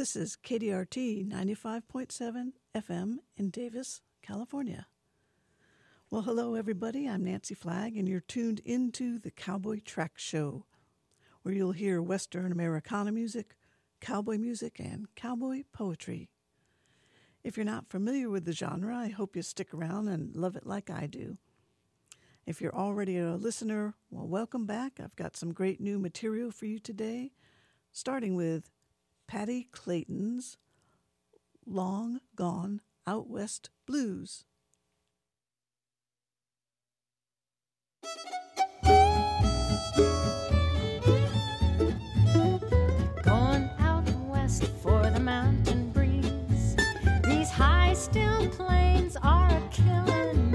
This is KDRT 95.7 FM in Davis, California. Well, hello, everybody. I'm Nancy Flagg, and you're tuned into the Cowboy Track Show, where you'll hear Western Americana music, cowboy music, and cowboy poetry. If you're not familiar with the genre, I hope you stick around and love it like I do. If you're already a listener, well, welcome back. I've got some great new material for you today, starting with Patty Clayton's Long Gone Out West Blues. Going out west for the mountain breeze. These high, still plains are a killing.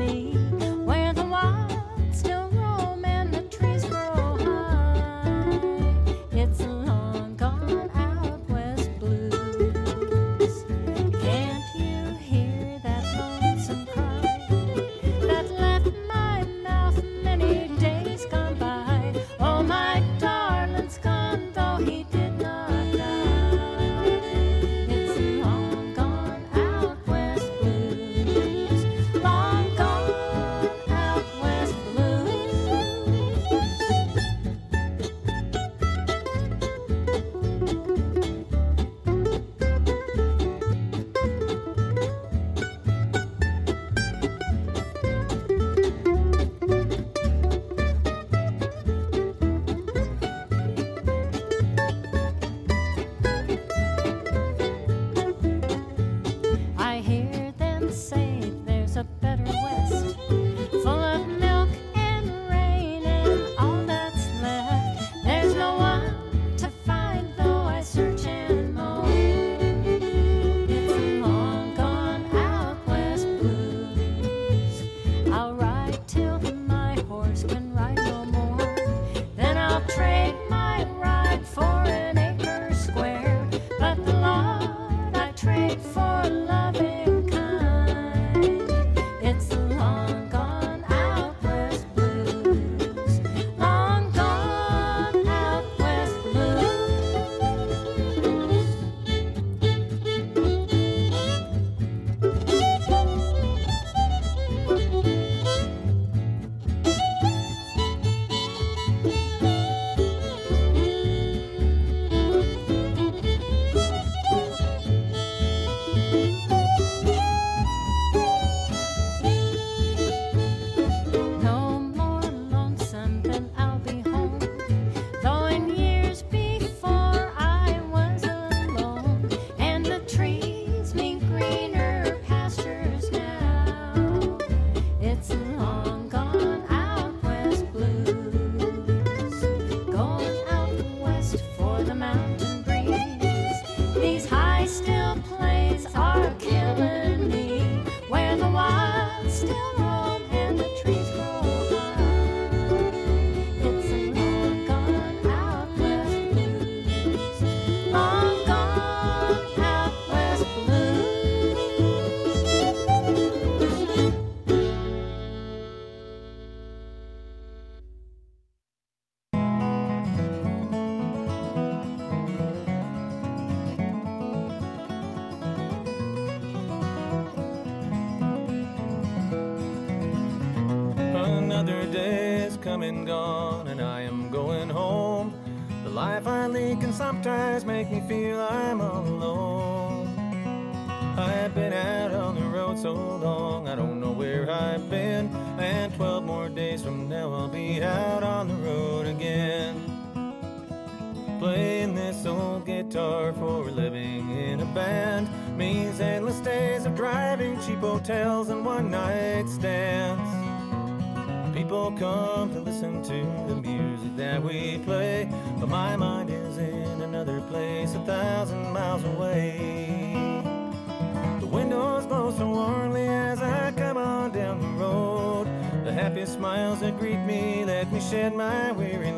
shed my weary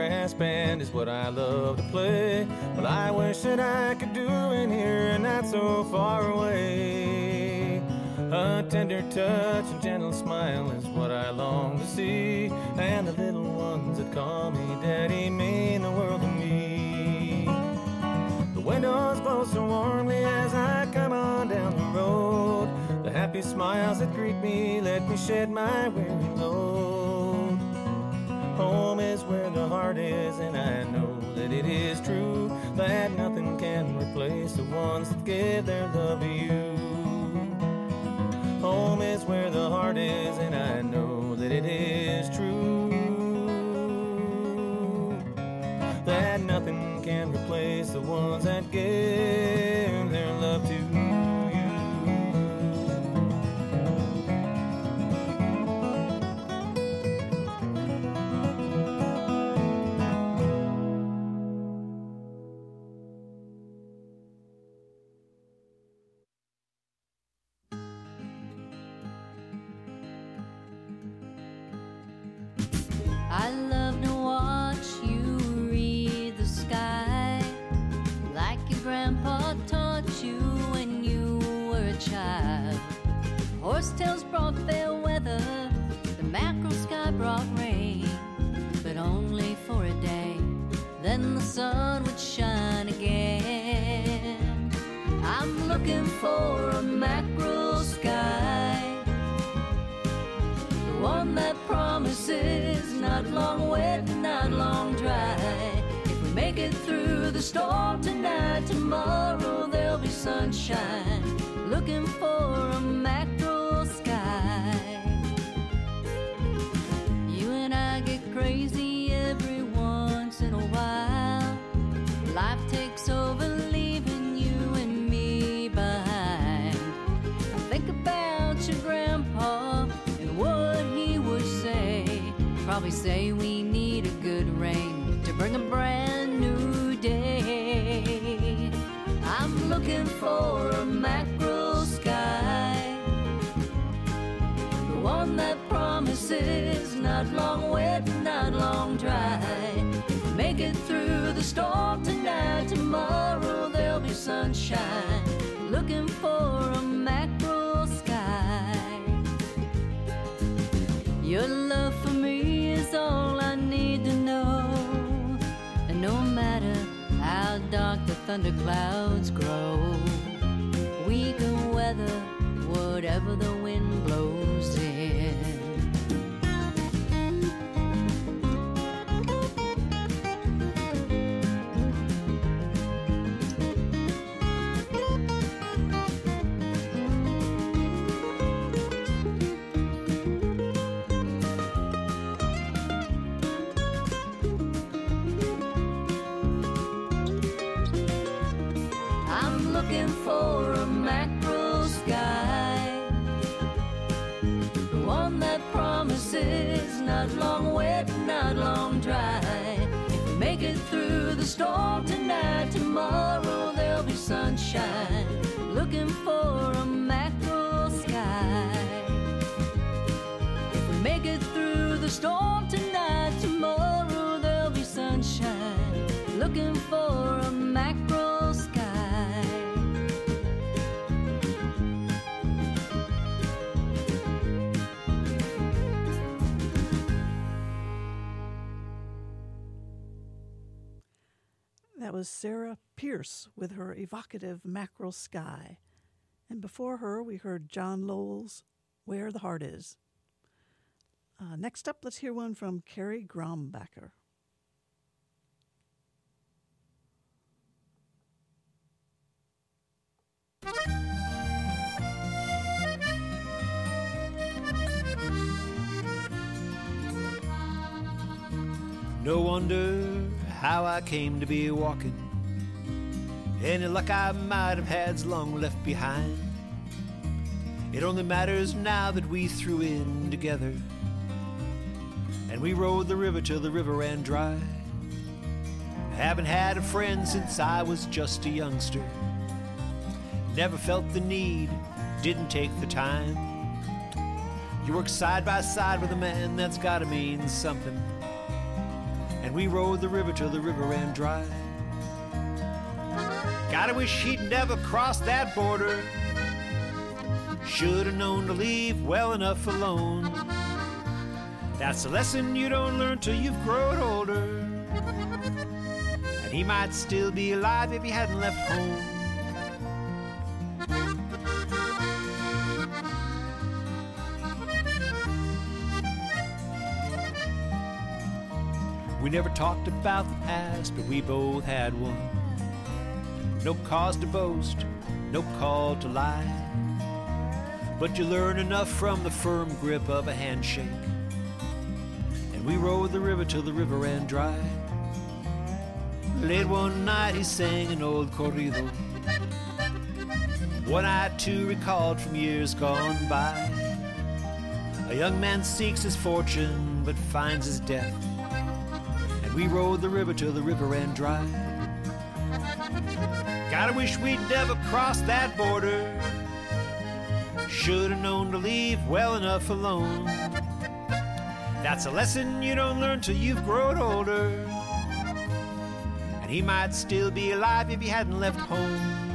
bluegrass band is what I love to play. Well, I wish that I could do it here and not so far away. A tender touch and gentle smile is what I long to see. And the little ones that call me daddy mean the world to me. The windows blow so warmly as I come on down the road. The happy smiles that greet me let me shed my weary load. Home is where the heart is, and I know that it is true that nothing can replace the ones that give their love to you. Home is where the heart is, and I know that it is true. That nothing can replace the ones that give sunshine. Looking for a mackerel sky. You and I get crazy every once in a while. Life takes over, leaving you and me behind. I think about your grandpa and what he would say. Probably say for a mackerel sky. The one that promises not long wet, not long dry. Make it through the storm tonight, tomorrow there'll be sunshine. Dark the thunder clouds grow, we can weather whatever the wind blows sunshine. Looking for a mackerel sky. If we make it through the storm tonight, tomorrow there'll be sunshine. Looking for a mackerel sky. That was Sarah Pierce with her evocative Mackerel Sky. And before her, we heard John Lowell's Where the Heart Is. Uh, next up, let's hear one from Kerry Grombacher. No wonder how I came to be walking. Any luck I might have had's long left behind. It only matters now that we threw in together. And we rode the river till the river ran dry. Haven't had a friend since I was just a youngster. Never felt the need, didn't take the time. You work side by side with a man that's gotta mean something. And we rode the river till the river ran dry. Gotta wish he'd never crossed that border. Should have known to leave well enough alone. That's a lesson you don't learn till you've grown older. And he might still be alive if he hadn't left home. We never talked about the past, but we both had one. No cause to boast, no call to lie. But you learn enough from the firm grip of a handshake. And we rode the river till the river ran dry. Late one night he sang an old corrido. One I too recalled from years gone by. A young man seeks his fortune but finds his death. And we rode the river till the river ran dry. Gotta wish we'd never crossed that border. Should have known to leave well enough alone. That's a lesson you don't learn till you've grown older. And he might still be alive if he hadn't left home.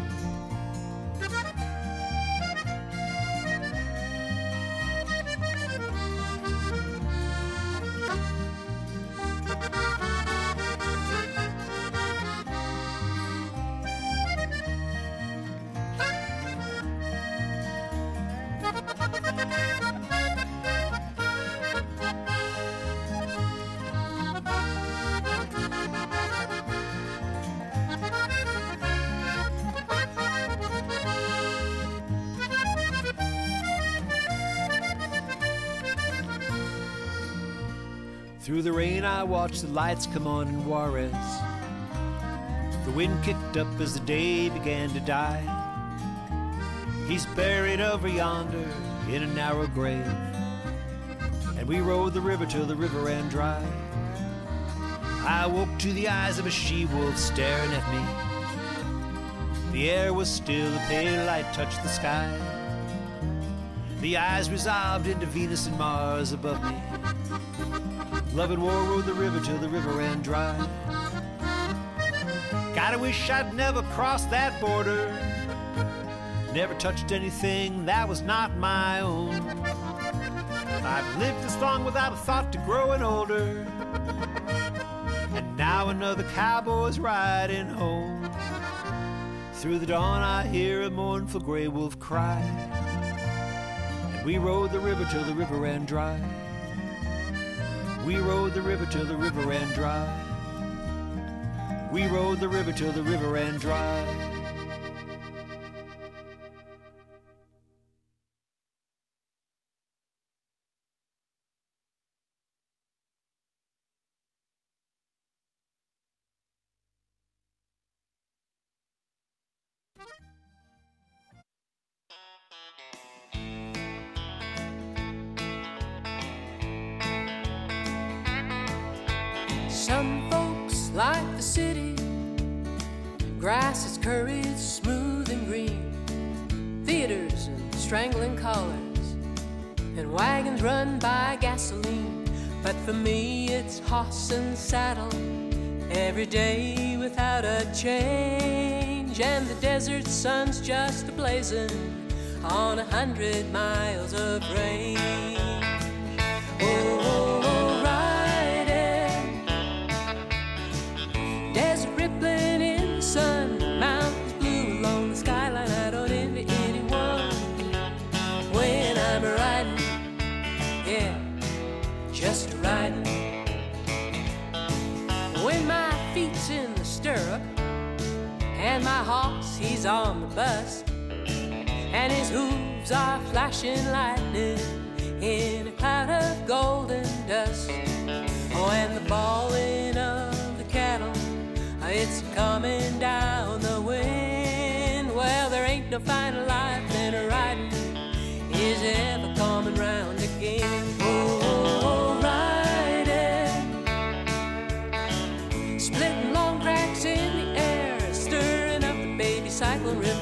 Watched the lights come on in Juarez. The wind kicked up as the day began to die. He's buried over yonder in a narrow grave. And we rode the river till the river ran dry. I woke to the eyes of a she wolf staring at me. The air was still, the pale light touched the sky. The eyes resolved into Venus and Mars above me. Love and war rode the river till the river ran dry. Gotta wish I'd never crossed that border. Never touched anything that was not my own. I've lived this long without a thought to growing older. And now another cowboy's riding home. Through the dawn, I hear a mournful gray wolf cry. And we rode the river till the river ran dry. We rode the river till the river ran dry. We rode the river till the river ran dry. Strangling collars. And wagons run by gasoline. But for me, it's horse and saddle. Every day without a change. And the desert sun's just a blazing on a hundred miles of range. Oh, oh, oh, riding. Desert on the bus, and his hooves are flashing lightning in a cloud of golden dust. Oh, and the bawling of the cattle, it's coming down the wind. Well, there ain't no finer life than a riding is ever coming round again.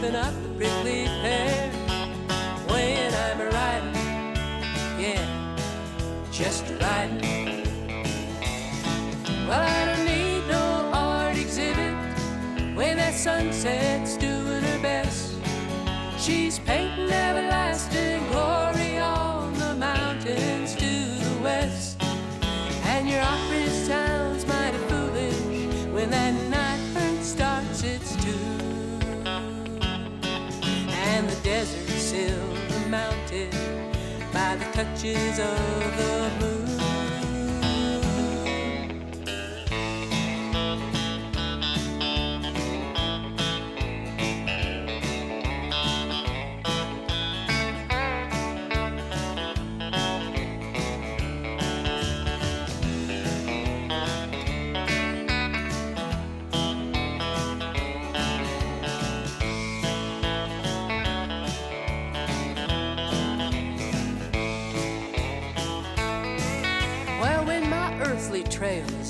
puffing up the prickly pear when I'm a riding, yeah, just riding. Well, I don't need no art exhibit when that sunset's due. Touches of the moon.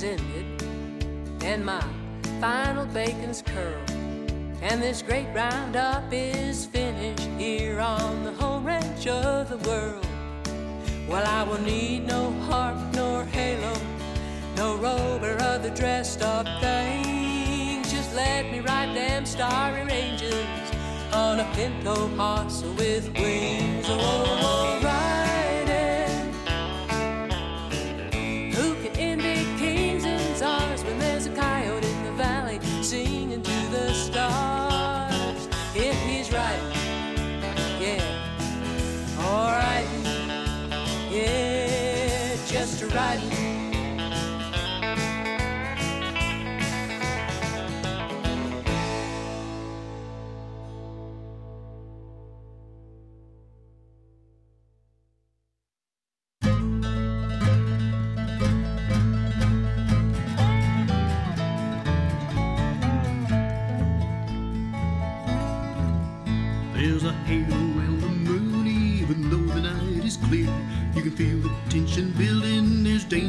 Ended and my final bacon's curled, and this great roundup is finished here on the home ranch of the world, well, I will need no harp nor halo, no robe or other dressed up things. Just let me ride them starry ranges on a pinto horse with wings. Oh, oh, oh. Just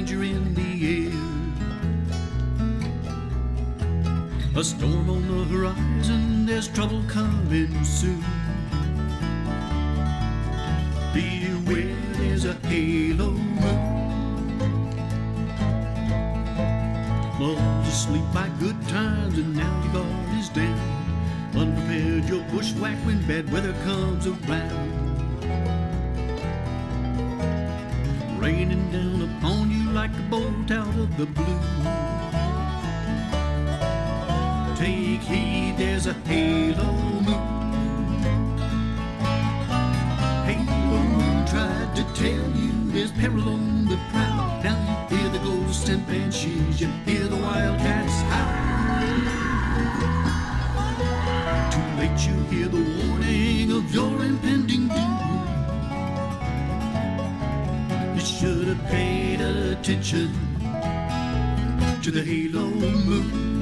danger in the air. A storm on the horizon, there's trouble coming soon. Beware, there's a halo moon. Love's asleep by good times, and now your guard is down. Unprepared, you'll bushwhack when bad weather comes around. Raining down upon you like a bolt out of the blue. Take heed, there's a halo moon. Halo moon tried to tell you there's peril on the prowl. Now you hear the ghosts and banshees, you hear the wildcats howl. Too late, you hear the warning of your impending doom. Should have paid attention to the halo moon.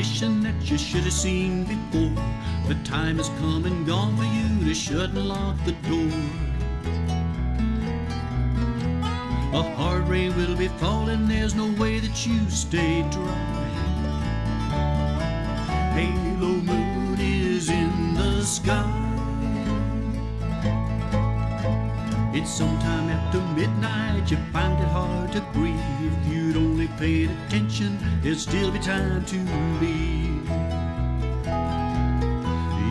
Premonition that you should have seen before. The time has come and gone for you to shut and lock the door. A hard rain will be falling, there's no way that you stay dry. Halo moon is in the sky. It's sometime after midnight, you find it hard to breathe. Paid attention, there'd still be time to leave.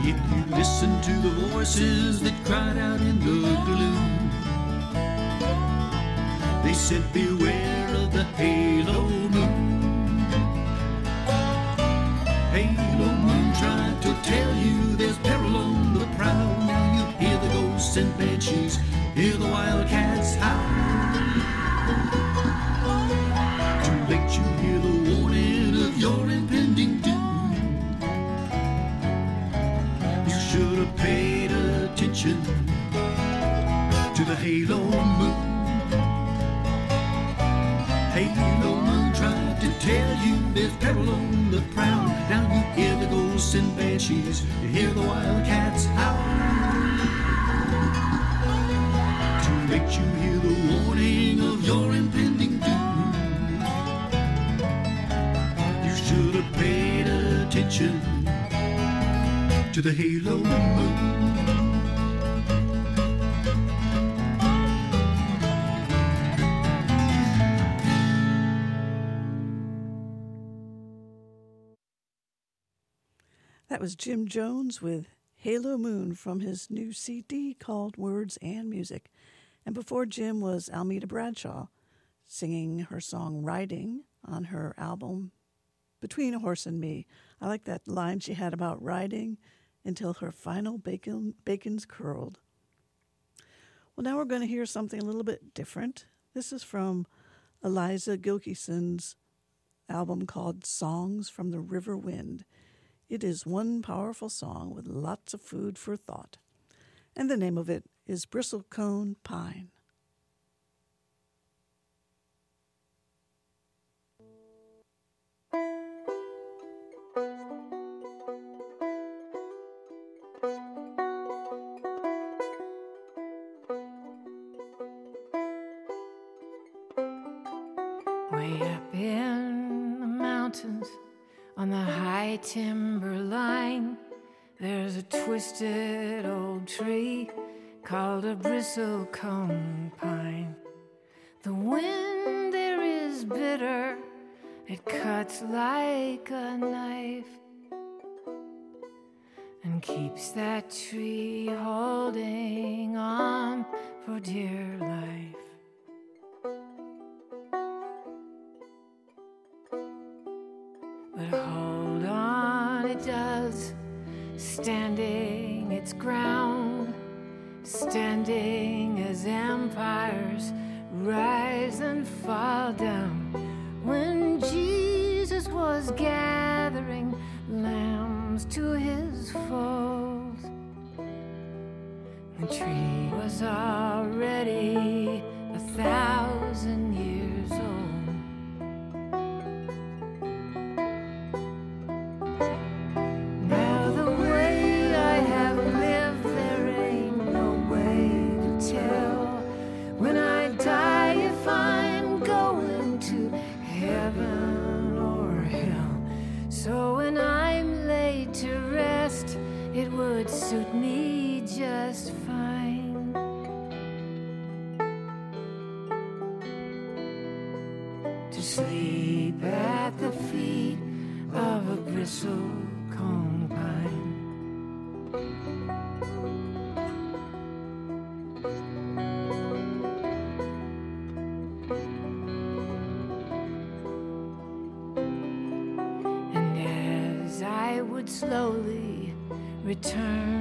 If you listen to the voices that cried out in the gloom, they said, Beware of the halo moon. Halo moon tried to tell you there's peril on the prowl. Now you hear the ghosts and banshees, hear the wildcats howl. Halo moon. halo moon tried to tell you there's peril on the prowl. Now you hear the ghosts and banshees, you hear the wildcats howl. To make you hear the warning of your impending doom. You should have paid attention to the halo moon. That was Jim Jones with Halo Moon from his new CD called Words and Music. And before Jim was Almeda Bradshaw singing her song Riding on her album Between a Horse and Me. I like that line she had about riding until her final bacon, bacon's curled. Well, now we're going to hear something a little bit different. This is from Eliza Gilkyson's album called Songs from the River Wind. It is one powerful song with lots of food for thought. And the name of it is Bristlecone Pine. The wind there is bitter, it cuts like a knife and keeps that tree holding on for dear sleep at the feet of a bristlecone pine. And as I would slowly return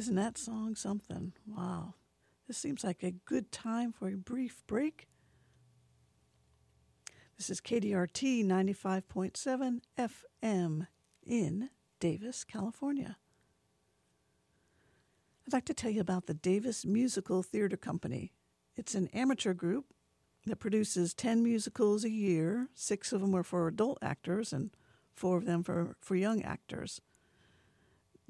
Isn't that song something? Wow. This seems like a good time for a brief break. This is KDRT 95.7 FM in Davis, California. I'd like to tell you about the Davis Musical Theater Company. It's an amateur group that produces 10 musicals a year. Six of them are for adult actors and four of them for, for young actors.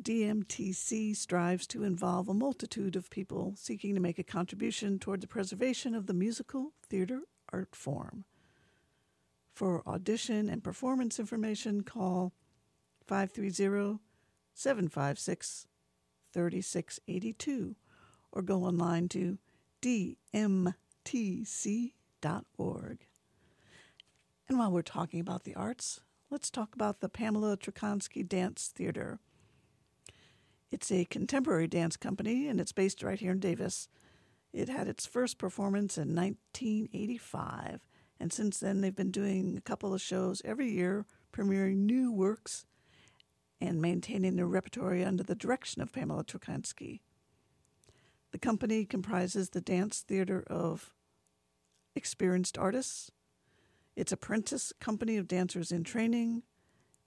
DMTC strives to involve a multitude of people seeking to make a contribution toward the preservation of the musical theater art form. For audition and performance information, call 530 756 3682 or go online to dmtc.org. And while we're talking about the arts, let's talk about the Pamela Trokanski Dance Theater. It's a contemporary dance company and it's based right here in Davis. It had its first performance in 1985, and since then they've been doing a couple of shows every year, premiering new works and maintaining their repertory under the direction of Pamela Trokanski. The company comprises the dance theater of experienced artists, its apprentice company of dancers in training,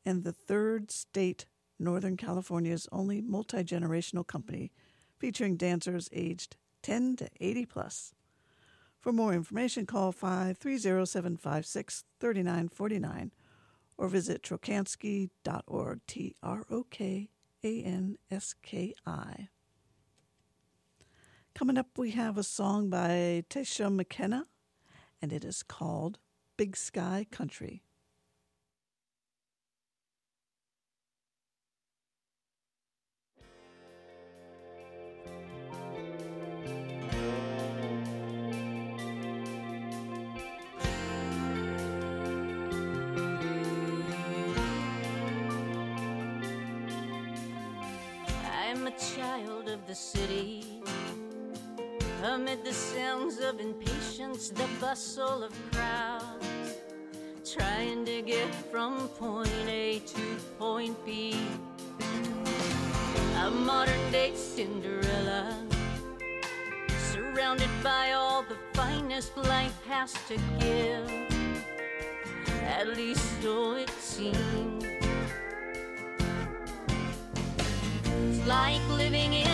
and the third state Northern California's only multi generational company featuring dancers aged 10 to 80 plus. For more information, call 530 756 3949 or visit trokanski.org, T R O K A N S K I. Coming up, we have a song by Tesha McKenna, and it is called Big Sky Country. The city. Amid the sounds of impatience, the bustle of crowds, trying to get from point A to point B. A modern day Cinderella, surrounded by all the finest life has to give. At least so it seems. It's like living in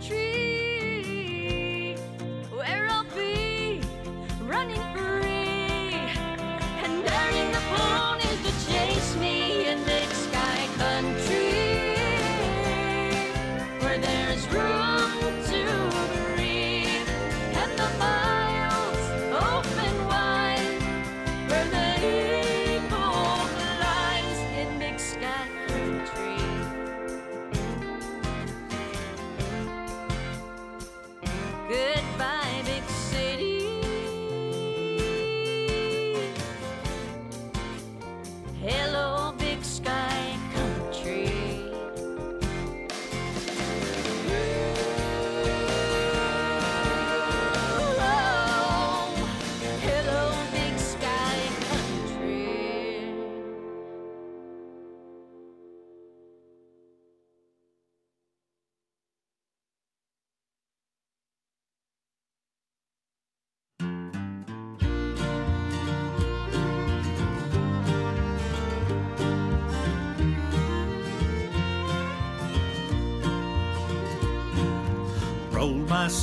sky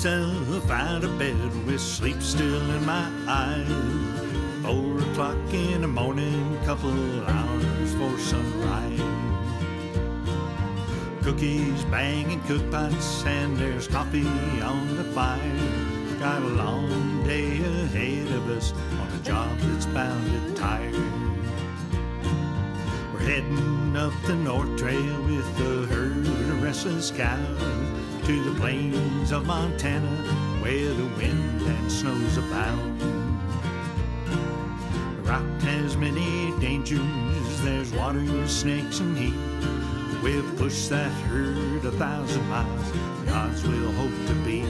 myself out of bed with sleep still in my eyes. Four o'clock in the morning, couple hours for sunrise. Cookies banging cook pots, and there's coffee on the fire. Got a long day ahead of us on a job that's bound to tire. We're heading up the North Trail with a herd of restless cows to the plains of Montana where the wind and snow's abound. The rock has many dangers, there's water, snakes, and heat. We'll push that herd a thousand miles, God's will hope to beat.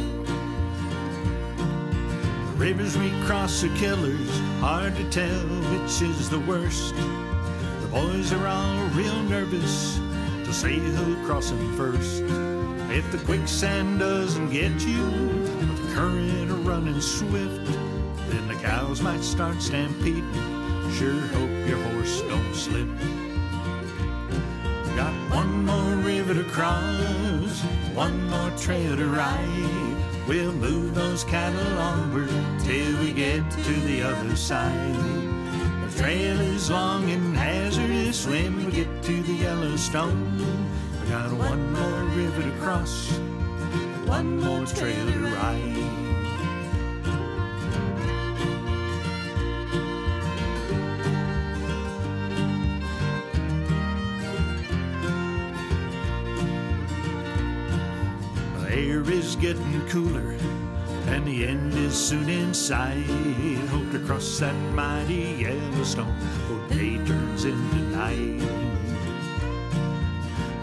The rivers we cross are killers, hard to tell which is the worst. The boys are all real nervous to see who'll cross them first. If the quicksand doesn't get you, or the current are running swift, then the cows might start stampeding. Sure hope your horse don't slip. Got one more river to cross, one more trail to ride. We'll move those cattle onward till we get to the other side. The trail is long and hazardous when we get to the Yellowstone. Got one more river to cross, one more trail to ride. Air is getting cooler, and the end is soon in sight. Hope to cross that mighty Yellowstone before day turns into night.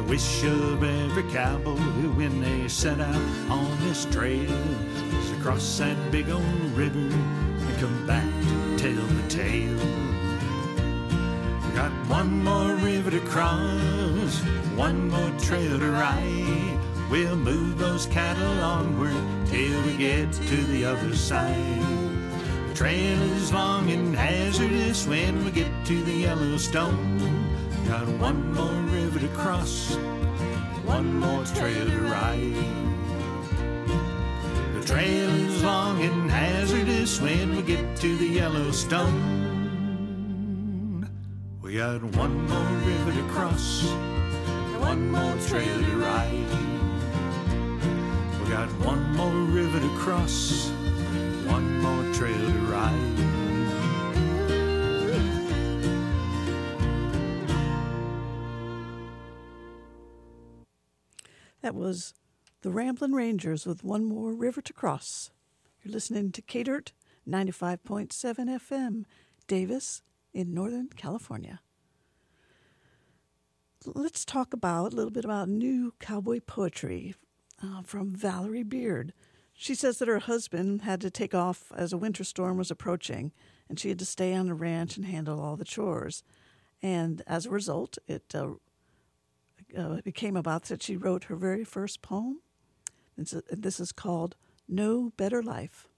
Wish of every cowboy when they set out on this trail is to cross that big old river and come back to tell the tale. Got one more river to cross, one more trail to ride. We'll move those cattle onward till we get to the other side. The trail is long and hazardous when we get to the Yellowstone. We got one more river to cross, one more trail to ride. The trail is long and hazardous when we get to the Yellowstone. We got one more river to cross, one more trail to ride. We got one more river to cross, one more trail That was the Ramblin' Rangers with One More River to Cross. You're listening to K-Dirt 95.7 FM, Davis in Northern California. Let's talk about a little bit about new cowboy poetry uh, from Valerie Beard. She says that her husband had to take off as a winter storm was approaching, and she had to stay on the ranch and handle all the chores. And as a result, it uh, uh, it came about that she wrote her very first poem. And this is called No Better Life.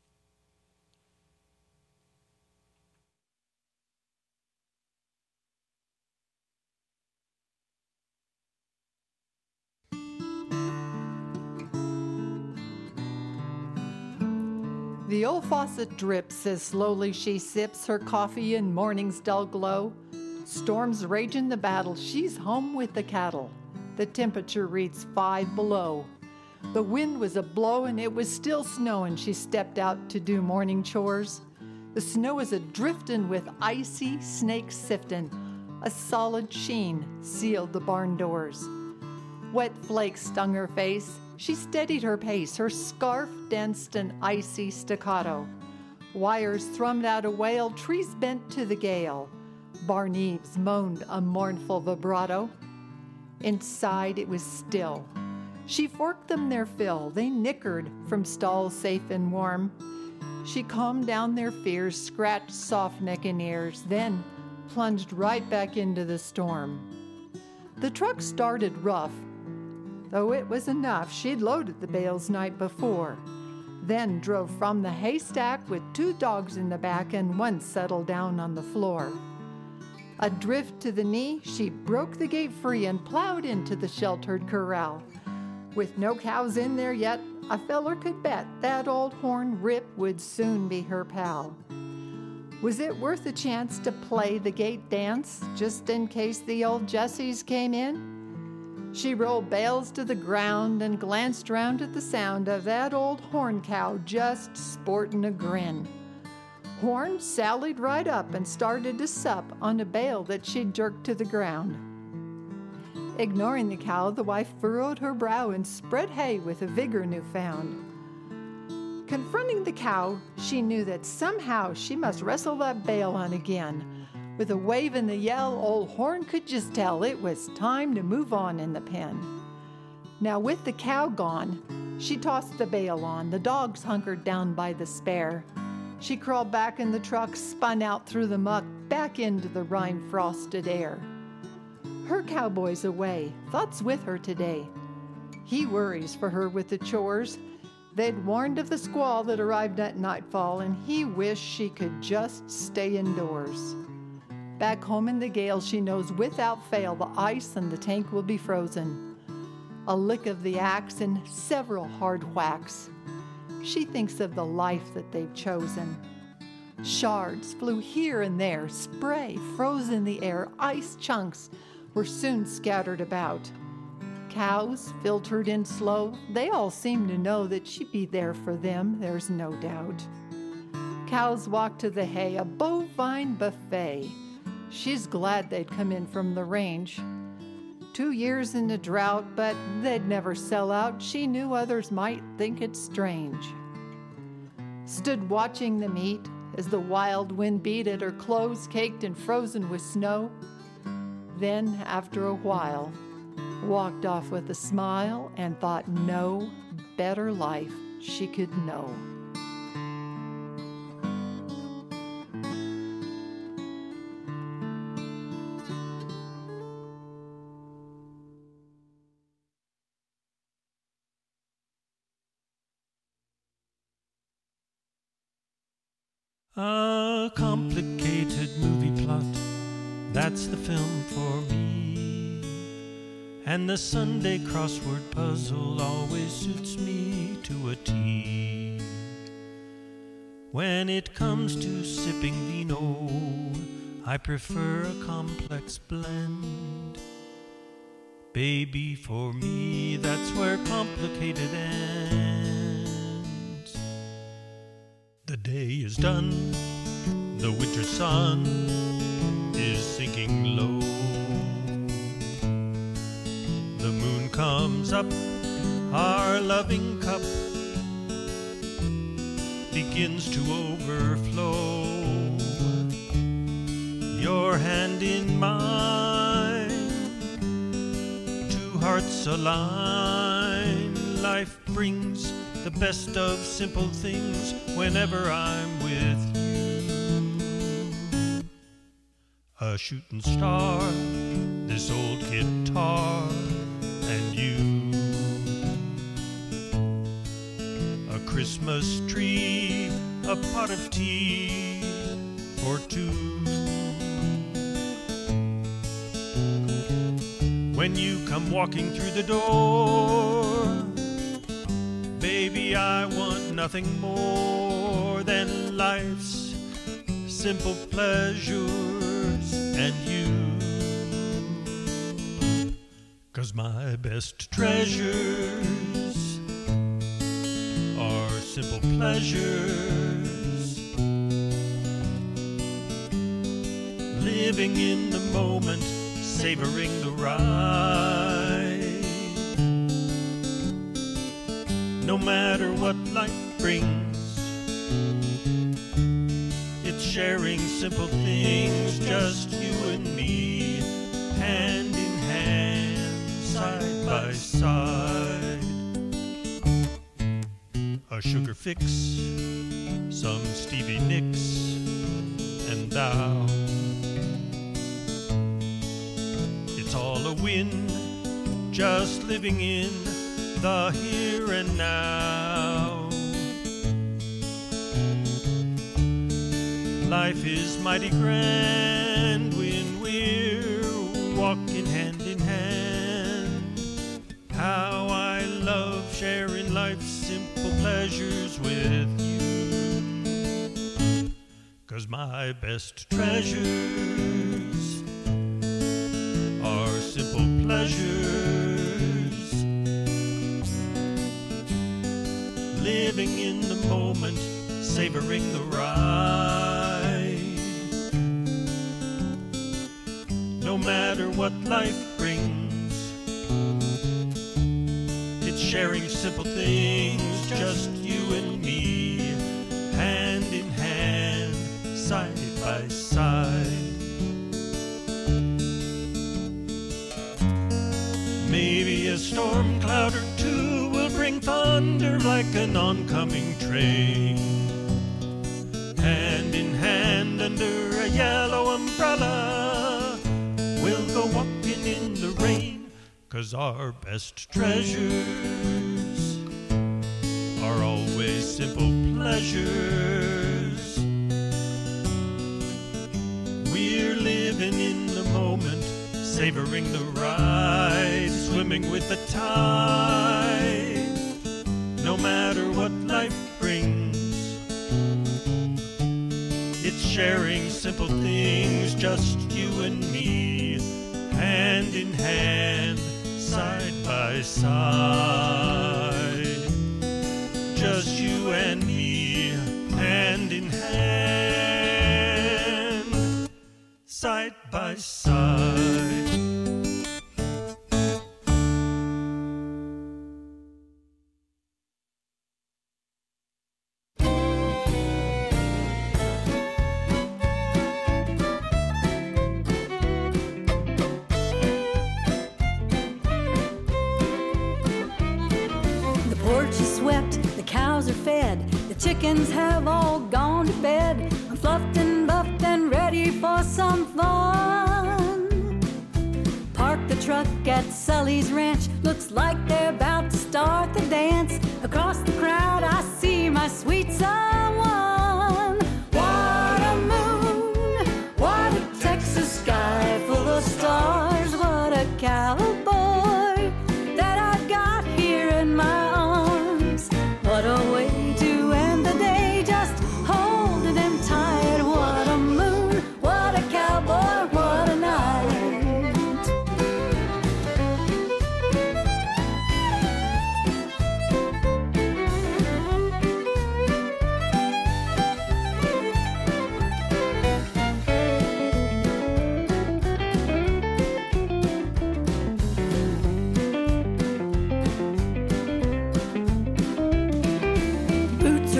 The old faucet drips as slowly she sips her coffee in morning's dull glow. Storms rage in the battle, she's home with the cattle. The temperature reads five below. The wind was a blow and it was still snowing. She stepped out to do morning chores. The snow was a drifting with icy snakes sifting. A solid sheen sealed the barn doors. Wet flakes stung her face. She steadied her pace. Her scarf danced an icy staccato. Wires thrummed out a wail, trees bent to the gale. Barn eaves moaned a mournful vibrato. Inside it was still. She forked them their fill. They nickered from stalls safe and warm. She calmed down their fears, scratched soft neck and ears, then plunged right back into the storm. The truck started rough, though it was enough. She'd loaded the bales night before. Then drove from the haystack with two dogs in the back and one settled down on the floor. Adrift to the knee, she broke the gate free and plowed into the sheltered corral. With no cows in there yet, a feller could bet that old horn Rip would soon be her pal. Was it worth a chance to play the gate dance just in case the old Jessies came in? She rolled bales to the ground and glanced round at the sound of that old horn cow just sporting a grin. Horn sallied right up and started to sup on a bale that she'd jerked to the ground. Ignoring the cow, the wife furrowed her brow and spread hay with a vigor new found. Confronting the cow, she knew that somehow she must wrestle that bale on again. With a wave and a yell, old Horn could just tell it was time to move on in the pen. Now, with the cow gone, she tossed the bale on. The dogs hunkered down by the spare. She crawled back in the truck, spun out through the muck, back into the rime frosted air. Her cowboy's away, thoughts with her today. He worries for her with the chores. They'd warned of the squall that arrived at nightfall, and he wished she could just stay indoors. Back home in the gale, she knows without fail the ice and the tank will be frozen. A lick of the axe and several hard whacks. She thinks of the life that they've chosen. Shards flew here and there, spray froze in the air, ice chunks were soon scattered about. Cows filtered in slow, they all seemed to know that she'd be there for them, there's no doubt. Cows walked to the hay, a bovine buffet. She's glad they'd come in from the range. Two years in the drought, but they'd never sell out. She knew others might think it strange. Stood watching them eat as the wild wind beat at her clothes, caked and frozen with snow. Then, after a while, walked off with a smile and thought no better life she could know. A complicated movie plot, that's the film for me. And the Sunday crossword puzzle always suits me to a T. When it comes to sipping vino, I prefer a complex blend. Baby, for me, that's where complicated ends. The day is done, the winter sun is sinking low. The moon comes up, our loving cup begins to overflow. Your hand in mine, two hearts align. Life brings the best of simple things whenever I'm with you. A shooting star, this old guitar, and you. A Christmas tree, a pot of tea for two. When you come walking through the door, I want nothing more than life's simple pleasures and you. Cause my best treasures are simple pleasures. Living in the moment, savoring the ride. No matter what life brings, it's sharing simple things, just you and me, hand in hand, side by side. A sugar fix, some Stevie Nicks, and thou. It's all a win, just living in the here and now. Life is mighty grand when we're walking hand in hand. How I love sharing life's simple pleasures with you. Cause my best treasures are simple pleasures. Living in the moment, savoring the ride. No matter what life brings, it's sharing simple things, just you and me, hand in hand, side by side. Maybe a storm thunder like an oncoming train. Hand in hand under a yellow umbrella, we'll go walking in the rain, cause our best treasures are always simple pleasures. We're living in the moment, savoring the ride, swimming with the tide. Matter what life brings, it's sharing simple things, just you and me, hand in hand, side by side. Just you and me, hand in hand, side by side.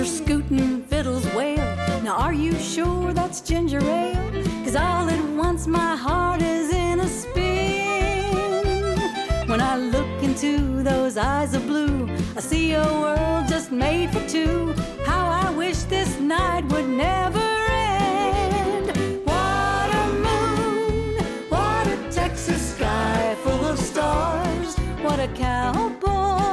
Are scooting, fiddles wail. Now, are you sure that's ginger ale? Cause all at once my heart is in a spin. When I look into those eyes of blue, I see a world just made for two. How I wish this night would never end. What a moon, what a Texas sky full of stars. What a cowboy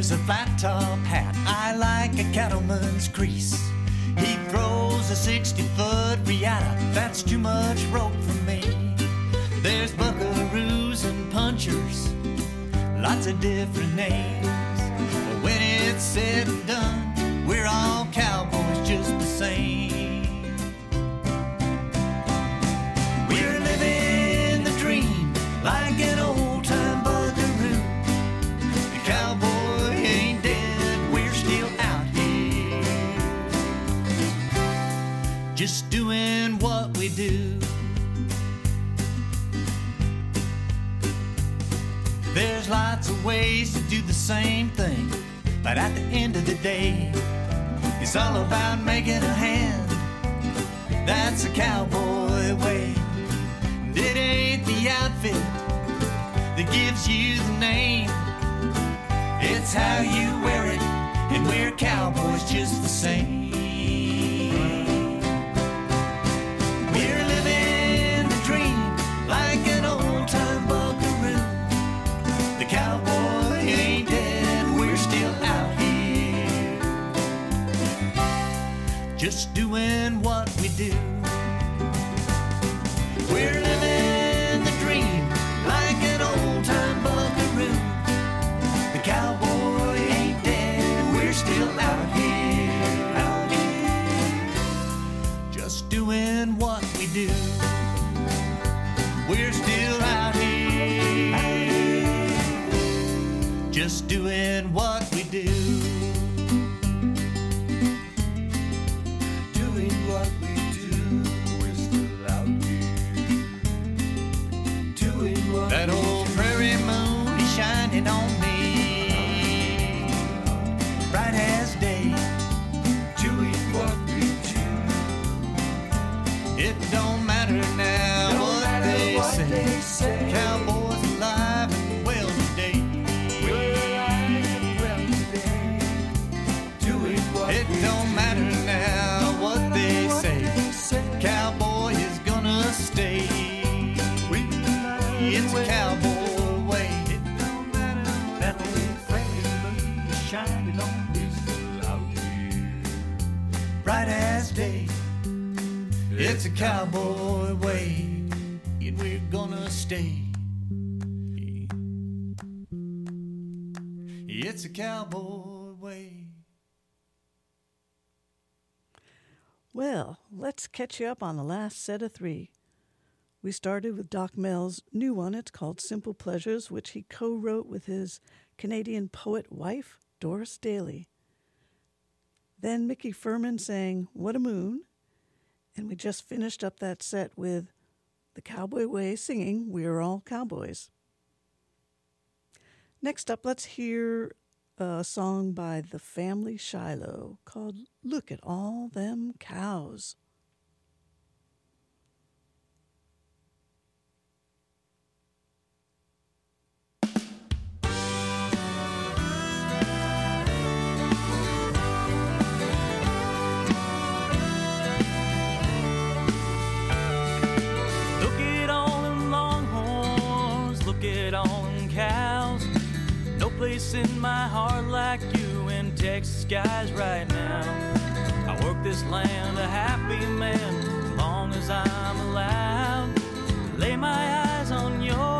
wears a flat top hat. I like a cattleman's crease. He throws a 60 foot Riata. That's too much rope for me. There's buckaroos and punchers, lots of different names. But when it's said and done, we're all cowboys just the same. Do. There's lots of ways to do the same thing, but at the end of the day, it's all about making a hand. That's a cowboy way. And it ain't the outfit that gives you the name. It's how you wear it, and we're cowboys just the same. Just doing what we do. We're living the dream like an old time buckaroo. The cowboy ain't dead, we're still out here. Out here. Just doing what we do. We're still out here. Just doing what It's a cowboy way, and we're gonna stay. It's a cowboy way. Well, let's catch you up on the last set of three. We started with Doc Mehl's new one. It's called Simple Pleasures, which he co wrote with his Canadian poet wife, Doris Daley. Then Mickey Furman sang What a Moon. And we just finished up that set with the Cowboy Way singing We're All Cowboys. Next up, let's hear a song by the family Shiloh called Look at All Them Cows. Place in my heart like you in Texas skies right now. I work this land a happy man as long as I'm allowed. Lay my eyes on your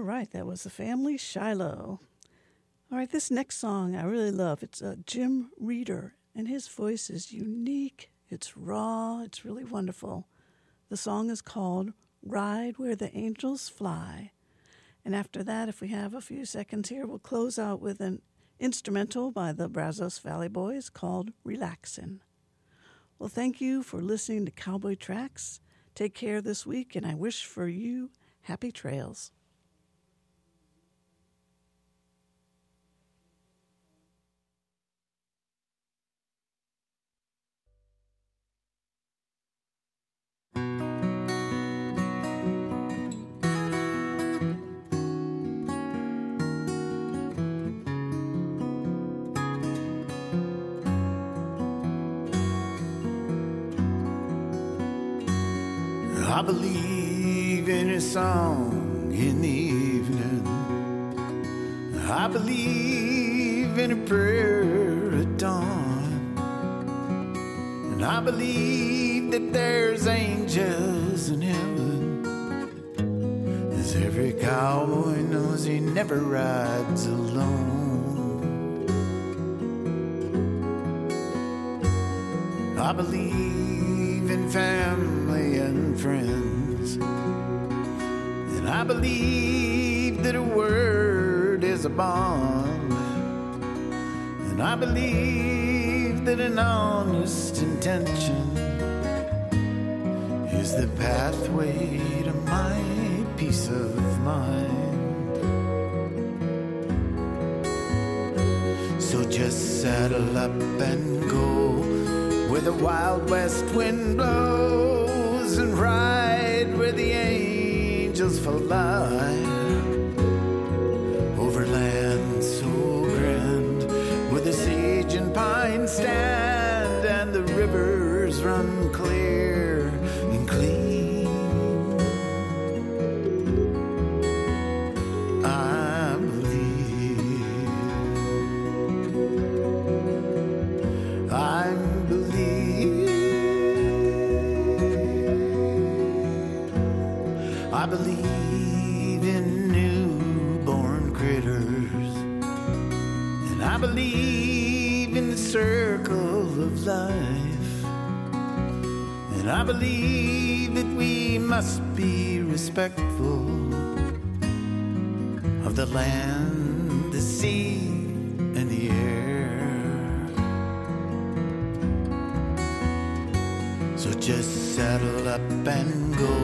All right, that was the family Shiloh. All right, this next song I really love. It's uh, Jim Reeder, and his voice is unique. It's raw. It's really wonderful. The song is called "Ride Where the Angels Fly," and after that, if we have a few seconds here, we'll close out with an instrumental by the Brazos Valley Boys called "Relaxin'." Well, thank you for listening to Cowboy Tracks. Take care this week, and I wish for you happy trails. I believe in a song in the evening. I believe in a prayer at dawn. And I believe that there's angels in heaven. As every cowboy knows he never rides alone. I believe in family and friends. And I believe that a word is a bond. And I believe that an honest intention is the pathway to my peace of mind. So just saddle up and go where the wild west wind blows and ride where the angels fly believe that we must be respectful of the land, the sea, and the air. So just saddle up and go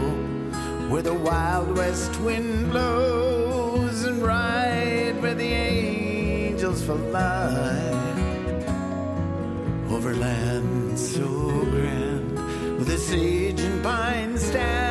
where the wild west wind blows and ride where the angels fly over land so grand sage and pine stand